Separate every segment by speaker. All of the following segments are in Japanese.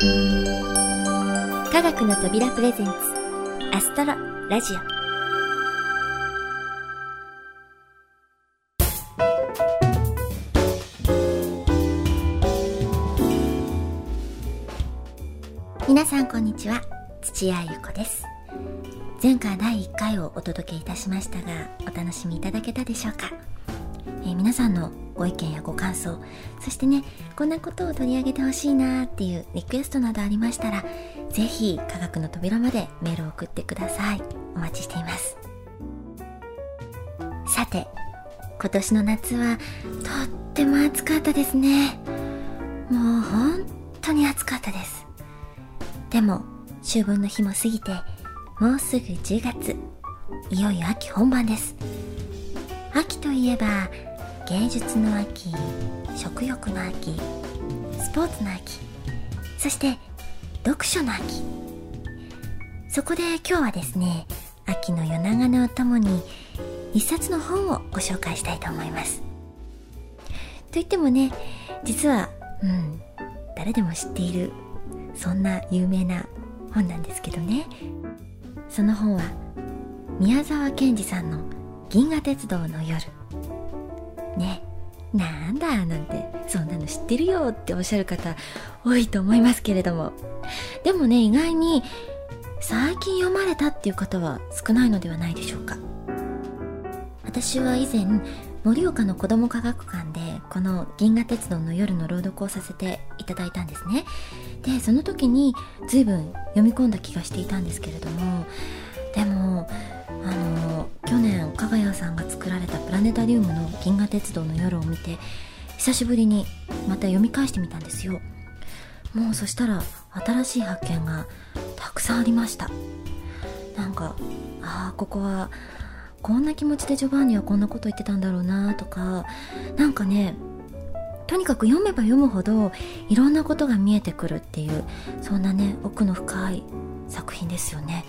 Speaker 1: 科学の扉プレゼンツアストロラジオ。皆さんこんにちは。土屋ゆ子です。前回第1回をお届けいたしましたがお楽しみいただけたでしょうか、えー皆さんのご意見やご感想そしてねこんなことを取り上げてほしいなーっていうリクエストなどありましたらぜひ科学の扉までメールを送ってください。お待ちしています。さて今年の夏はとっても暑かったですね。もう本当に暑かったです。でも秋分の日も過ぎてもうすぐ10月。いよいよ秋本番です。秋といえば芸術の秋食欲の秋スポーツの秋そして読書の秋。そこで今日はですね秋の夜長のお供に一冊の本をご紹介したいと思います。といってもね実はうん誰でも知っているそんな有名な本なんですけどね。その本は宮沢賢治さんの「銀河鉄道の夜」ねなんだなんてそんなの知ってるよっておっしゃる方多いと思いますけれども。でもね意外に最近読まれたっていう方は少ないのではないでしょうか。私は以前盛岡の子ども科学館でこの「銀河鉄道の夜」の朗読をさせていただいたんですね。でその時に随分読み込んだ気がしていたんですけれどもでもあの去年加賀谷さんが作られたプラネタリウムの「銀河鉄道の夜」を見て久しぶりにまた読み返してみたんですよ。もうそしたら新しい発見がたくさんありました。なんかああここはこんな気持ちでジョバンニはこんなこと言ってたんだろうなとかなんかねとにかく読めば読むほどいろんなことが見えてくるっていうそんなね奥の深い作品ですよね。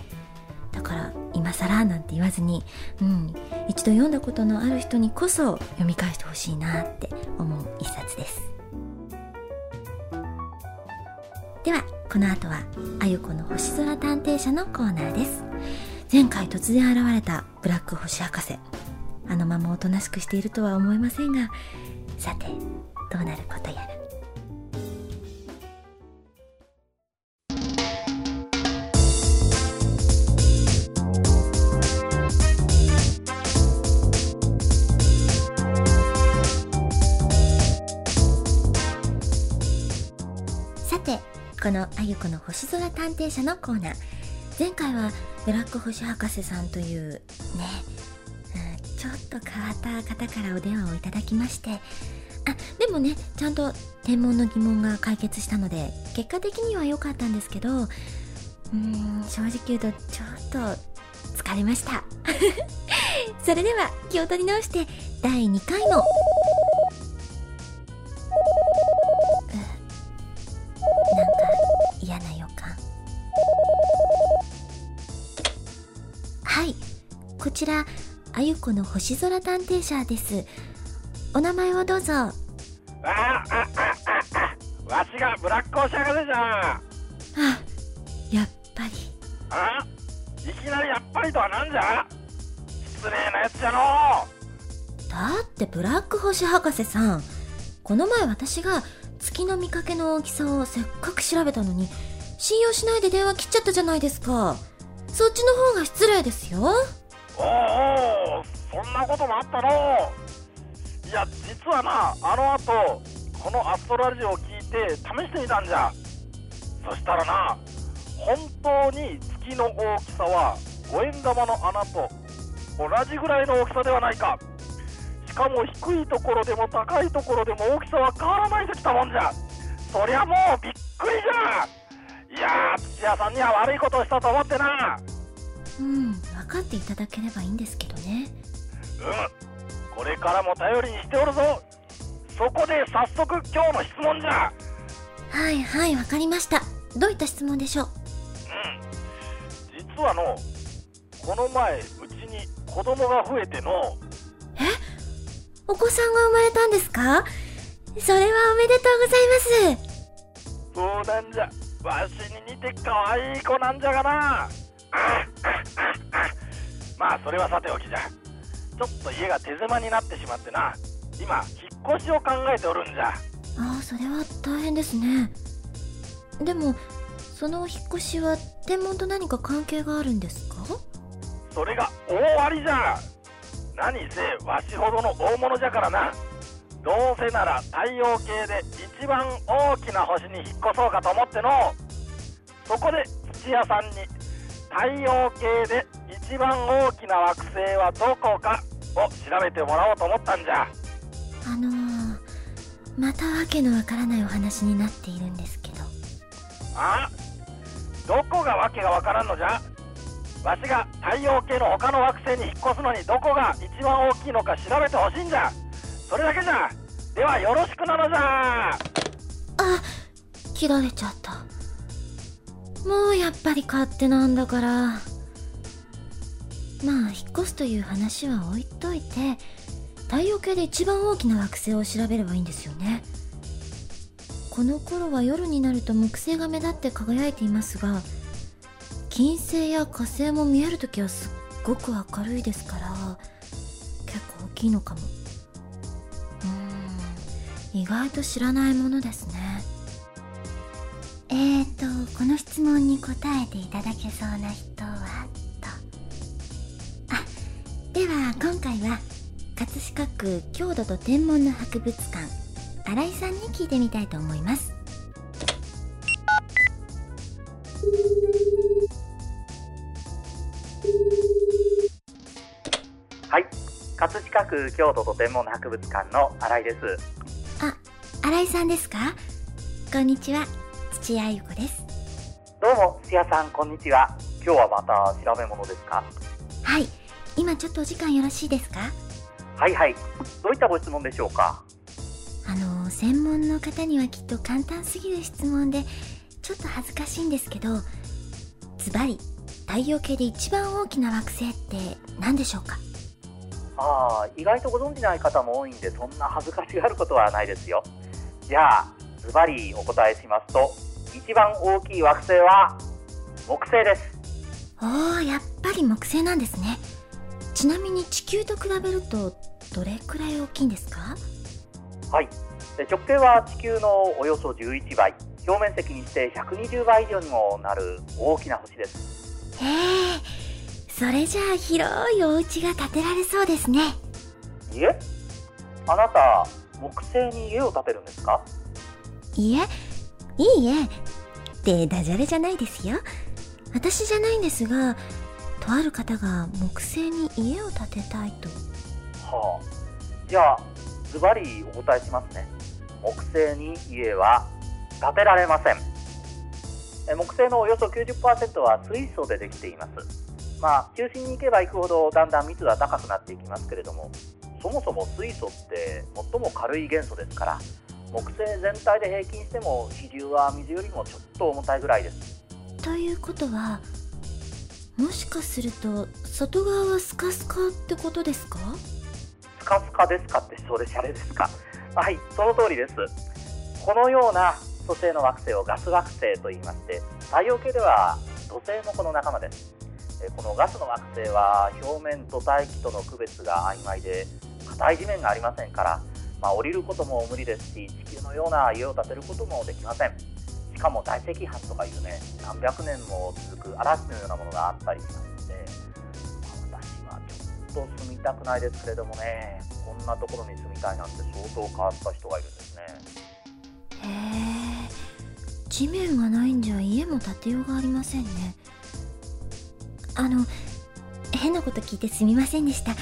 Speaker 1: だから今更なんて言わずに、うん、一度読んだことのある人にこそ読み返してほしいなって思う一冊です。ではこの後はあゆこの星空探偵社のコーナーです。前回突然現れたブラック星博士あのままおとなしくしているとは思えませんがさてどうなることやら。このあゆこの星空探偵社のコーナー。前回はブラック星博士さんというね、うん、ちょっと変わった方からお電話をいただきまして。あでもねちゃんと天文の疑問が解決したので結果的には良かったんですけどうーん正直言うとちょっと疲れました。それでは気を取り直して第2回のちらあゆこの星空探偵社です。お名前をどうぞ。
Speaker 2: あああああわしがブラック星博士じゃん。
Speaker 1: あやっぱり。
Speaker 2: あいきなりやっぱりとはなんじゃ。失礼なやつじゃの。
Speaker 1: だってブラック星博士さんこの前私が月の見かけの大きさをせっかく調べたのに信用しないで電話切っちゃったじゃないですか。そっちの方が失礼ですよ
Speaker 2: おうおうそんなこともあったの？いや実はなあの後このアストラジオを聞いて試してみたんじゃ。そしたらな本当に月の大きさは五円玉の穴と同じぐらいの大きさではないか。しかも低いところでも高いところでも大きさは変わらないときたもんじゃ。そりゃもうびっくりじゃ。いや土屋さんには悪いことをしたと思ってな。
Speaker 1: うん。分かっていただければいいんですけどね。
Speaker 2: うん。これからも頼りにしておるぞ。そこで早速今日の質問じゃ。
Speaker 1: はいはいわかりました。どういった質問でしょう？
Speaker 2: うん。実はのこの前うちに子供が増えての。
Speaker 1: え？お子さんが生まれたんですか？それはおめでとうございます。
Speaker 2: そうなんじゃ。わしに似てかわいい子なんじゃがな まあそれはさておきじゃ。ちょっと家が手狭になってしまってな。今引っ越しを考えておるんじゃ。
Speaker 1: ああそれは大変ですね。でもそのお引っ越しは天文と何か関係があるんですか？
Speaker 2: それが大ありじゃ。何せわしほどの大物じゃからな。どうせなら太陽系で一番大きな星に引っ越そうかと思っての。そこで土屋さんに太陽系で一番大きな惑星はどこかを調べてもらおうと思ったんじゃ。
Speaker 1: あのー、またわけのわからないお話になっているんですけど。
Speaker 2: あ？どこがわけがわからんのじゃ？わしが太陽系の他の惑星に引っ越すのにどこが一番大きいのか調べてほしいんじゃ。それだけじゃ。ではよろしくなのじゃ。
Speaker 1: あ切られちゃったもうやっぱり勝手なんだから。まあ引っ越すという話は置いといて太陽系で一番大きな惑星を調べればいいんですよね。この頃は夜になると木星が目立って輝いていますが金星や火星も見える時はすっごく明るいですから結構大きいのかも。うん意外と知らないものですね。えーとこの質問に答えていただけそうな人はと。あでは今回は葛飾区郷土と天文の博物館新井さんに聞いてみたいと思います。
Speaker 3: はい。葛飾区京都と天文博物館の新井です。
Speaker 1: あ新井さんですか？こんにちは土屋ゆ子です。
Speaker 3: どうも土屋さんこんにちは。今日はまた調べ物ですか？
Speaker 1: はい。今ちょっとお時間よろしいですか？
Speaker 3: はいはい。どういったご質問でしょうか？
Speaker 1: あの専門の方にはきっと簡単すぎる質問でちょっと恥ずかしいんですけどズバリ太陽系で一番大きな惑星って何でしょうか？
Speaker 3: ああ意外とご存じない方も多いんでそんな恥ずかしがることはないですよ。じゃあズバリお答えしますと一番大きい惑星は木星です。
Speaker 1: おおやっぱり木星なんですね。ちなみに地球と比べるとどれくらい大きいんですか？
Speaker 3: はい。で直径は地球のおよそ11倍。表面積にして120倍以上にもなる大きな星です。
Speaker 1: へえそれじゃあ広いお家が建てられそうですね。
Speaker 3: いえ。あなた木星に家を建てるんですか？
Speaker 1: いえいいえ。ってダジャレじゃないですよ。私じゃないんですがとある方が木星に家を建てたいと。
Speaker 3: はあ。じゃあズバリお答えしますね。木星に家は建てられません。木星のおよそ90%は水素でできています。まあ、中心に行けば行くほどだんだん密度は高くなっていきますけれどもそもそも水素って最も軽い元素ですから木星全体で平均しても比重は水よりもちょっと重たいぐらいです。
Speaker 1: ということはもしかすると外側はスカスカってことですか？
Speaker 3: スカスカですかってそれシャレですか。はいその通りです。このような土星の惑星をガス惑星と言いまして太陽系では土星のこの仲間です。このガスの惑星は表面と大気との区別が曖昧で硬い地面がありませんから、まあ、降りることも無理ですし地球のような家を建てることもできません。しかも大赤飯とかいうね何百年も続く嵐のようなものがあったりしますので、まあ、私はちょっと住みたくないですけれどもねこんなところに住みたいなんて相当変わった人がいるんですね。
Speaker 1: へえ地面がないんじゃ家も建てようがありませんね。あの変なこと聞いてすみませんでした。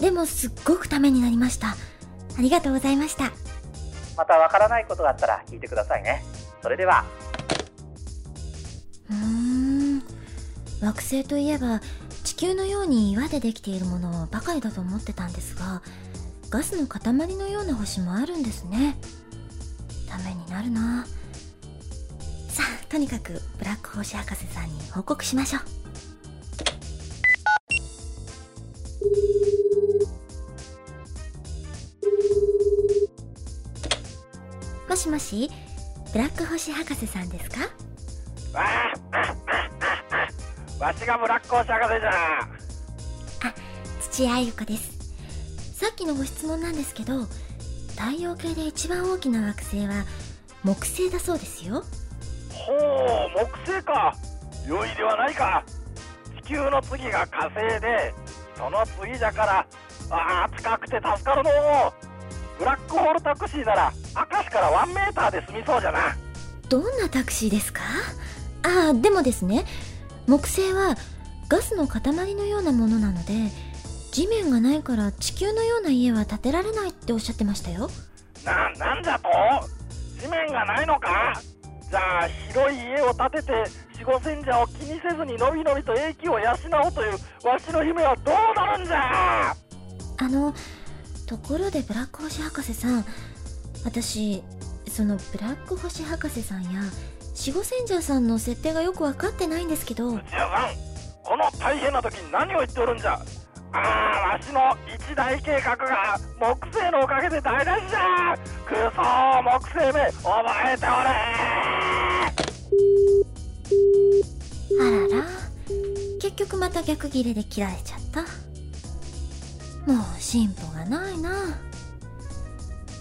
Speaker 1: でもすっごくためになりました。ありがとうございました。
Speaker 3: またわからないことがあったら聞いてくださいね。それでは。
Speaker 1: うーん。惑星といえば地球のように岩でできているものばかりだと思ってたんですがガスの塊のような星もあるんですね。ためになるな。さあとにかくブラック星博士さんに報告しましょうもしもしブラック星博士さんですか？
Speaker 2: ああわしがブラック星博士じゃ。
Speaker 1: あ土屋あゆ子です。さっきのご質問なんですけど太陽系で一番大きな惑星は木星だそうですよ。
Speaker 2: ほう木星か。良いではないか。地球の次が火星でその次じゃからああ近くて助かるのブラックホールタクシーならから1メーターで済みそうじゃな。
Speaker 1: どんなタクシーですか？ああでもですね木星はガスの塊のようなものなので地面がないから地球のような家は建てられないっておっしゃってましたよ。
Speaker 2: ななんじゃと？地面がないのか？じゃあ広い家を建てて四五千者を気にせずにのびのびと英気を養おうというわしの姫はどうなるんじゃ？
Speaker 1: あのところでブラック星博士さん私そのブラック星博士さんや四五千者さんの設定がよく分かってないんですけど。
Speaker 2: 土屋さんこの大変な時に何を言っておるんじゃ？ああわしの一大計画が木星のおかげで台無しじゃ！くそ木星め覚えておれ！
Speaker 1: あらら。結局また逆ギレで切られちゃった。もう進歩がないな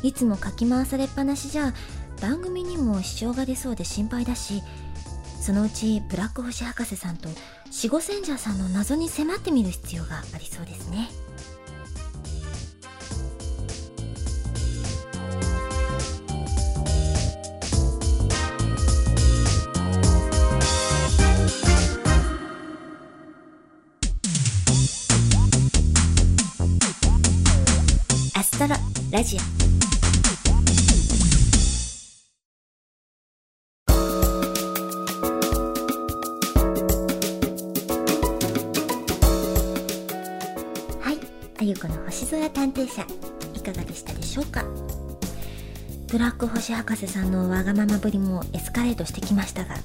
Speaker 1: いつもかき回されっぱなしじゃ番組にも支障が出そうで心配だしそのうちブラック星博士さんとシゴセンジャーさんの謎に迫ってみる必要がありそうですね。アストロラジオ。あゆこの星空探偵社いかがでしたでしょうか？ブラック星博士さんのわがままぶりもエスカレートしてきましたが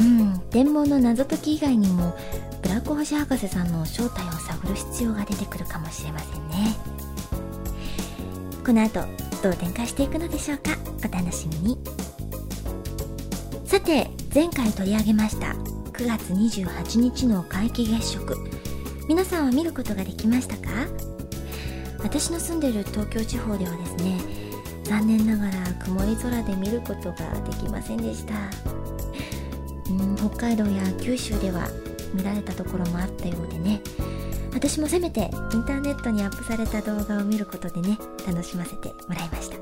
Speaker 1: うん天文の謎解き以外にもブラック星博士さんの正体を探る必要が出てくるかもしれませんね。この後どう展開していくのでしょうか？お楽しみに。さて前回取り上げました9月28日の皆既月食。皆さんは見ることができましたか？私の住んでいる東京地方ではですね残念ながら曇り空で見ることができませんでした。うん北海道や九州では見られたところもあったようでね。私もせめてインターネットにアップされた動画を見ることでね楽しませてもらいました。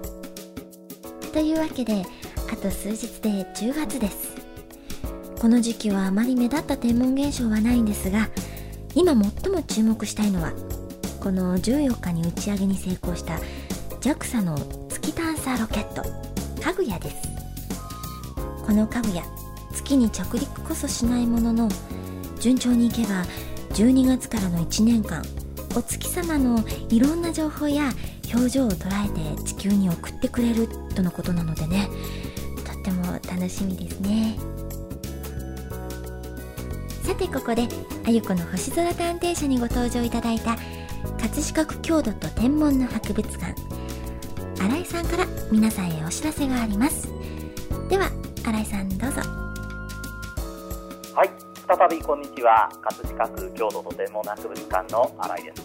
Speaker 1: というわけであと数日で10月です。この時期はあまり目立った天文現象はないんですが今最も注目したいのはこの14日に打ち上げに成功した JAXA の月探査ロケットかぐやです。このかぐや月に着陸こそしないものの順調にいけば12月からの1年間お月様のいろんな情報や表情を捉えて地球に送ってくれるとのことなのでね。とっても楽しみですね。さてここであゆこの星空探偵社にご登場いただいた葛飾区郷土と天文の博物館新井さんから皆さんへお知らせがありますでは新井さんどうぞ
Speaker 3: はい、再びこんにちは。葛飾区郷土と天文の博物館の新井です。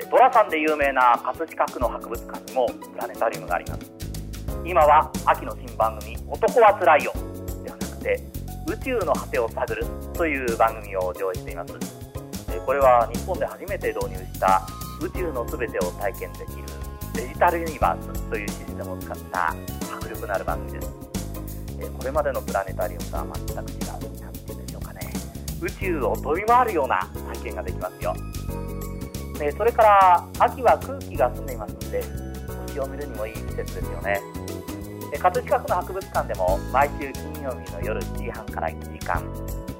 Speaker 3: え寅さんで有名な葛飾区の博物館にもプラネタリウムがあります。今は秋の新番組「男はつらいよ」ではなくて「宇宙の果てを探る」という番組を上映しています。えこれは日本で初めて導入した宇宙のすべてを体験できるデジタルユニバースというシステムを使った迫力のある番組です。えこれまでのプラネタリウムとは全く違う、なんて言うんでしょうかね。宇宙を飛び回るような体験ができますよ。それから、秋は空気が澄んでいますので、星を見るにもいい季節ですよね。で葛飾区の博物館でも、毎週金曜日の夜7時半から1時間、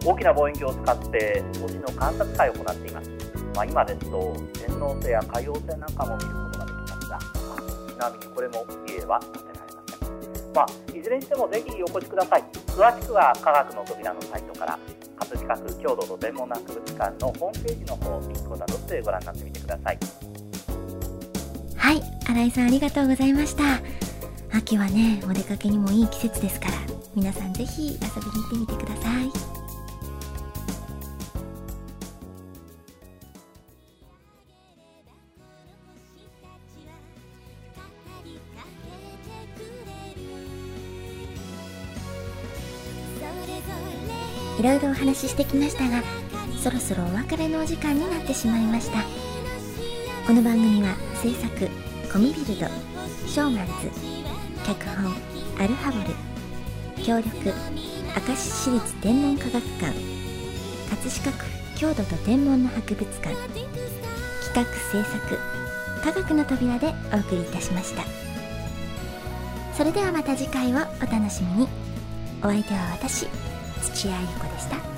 Speaker 3: 大きな望遠鏡を使って星の観察会を行っています。まあ、今ですと、天王星や海王星なんかも見ることができますが、ちなみにこれも家は建てられません。まあ、いずれにしてもぜひお越しください。詳しくは科学の扉のサイトから、葛飾区郷土と天文博物館のホームページの方、リンクをたどってご覧になってみてください。
Speaker 1: はい新井さんありがとうございました秋はねお出かけにもいい季節ですから皆さんぜひ遊びに行ってみてください。いろいろお話ししてきましたがそろそろお別れのお時間になってしまいました。この番組は制作コミビルドショーマンズ脚本アルハボル。協力明石市立天文科学館。葛飾区郷土と天文の博物館。企画制作科学の扉でお送りいたしました。それではまた次回をお楽しみに。お相手は私土屋ゆ子でした。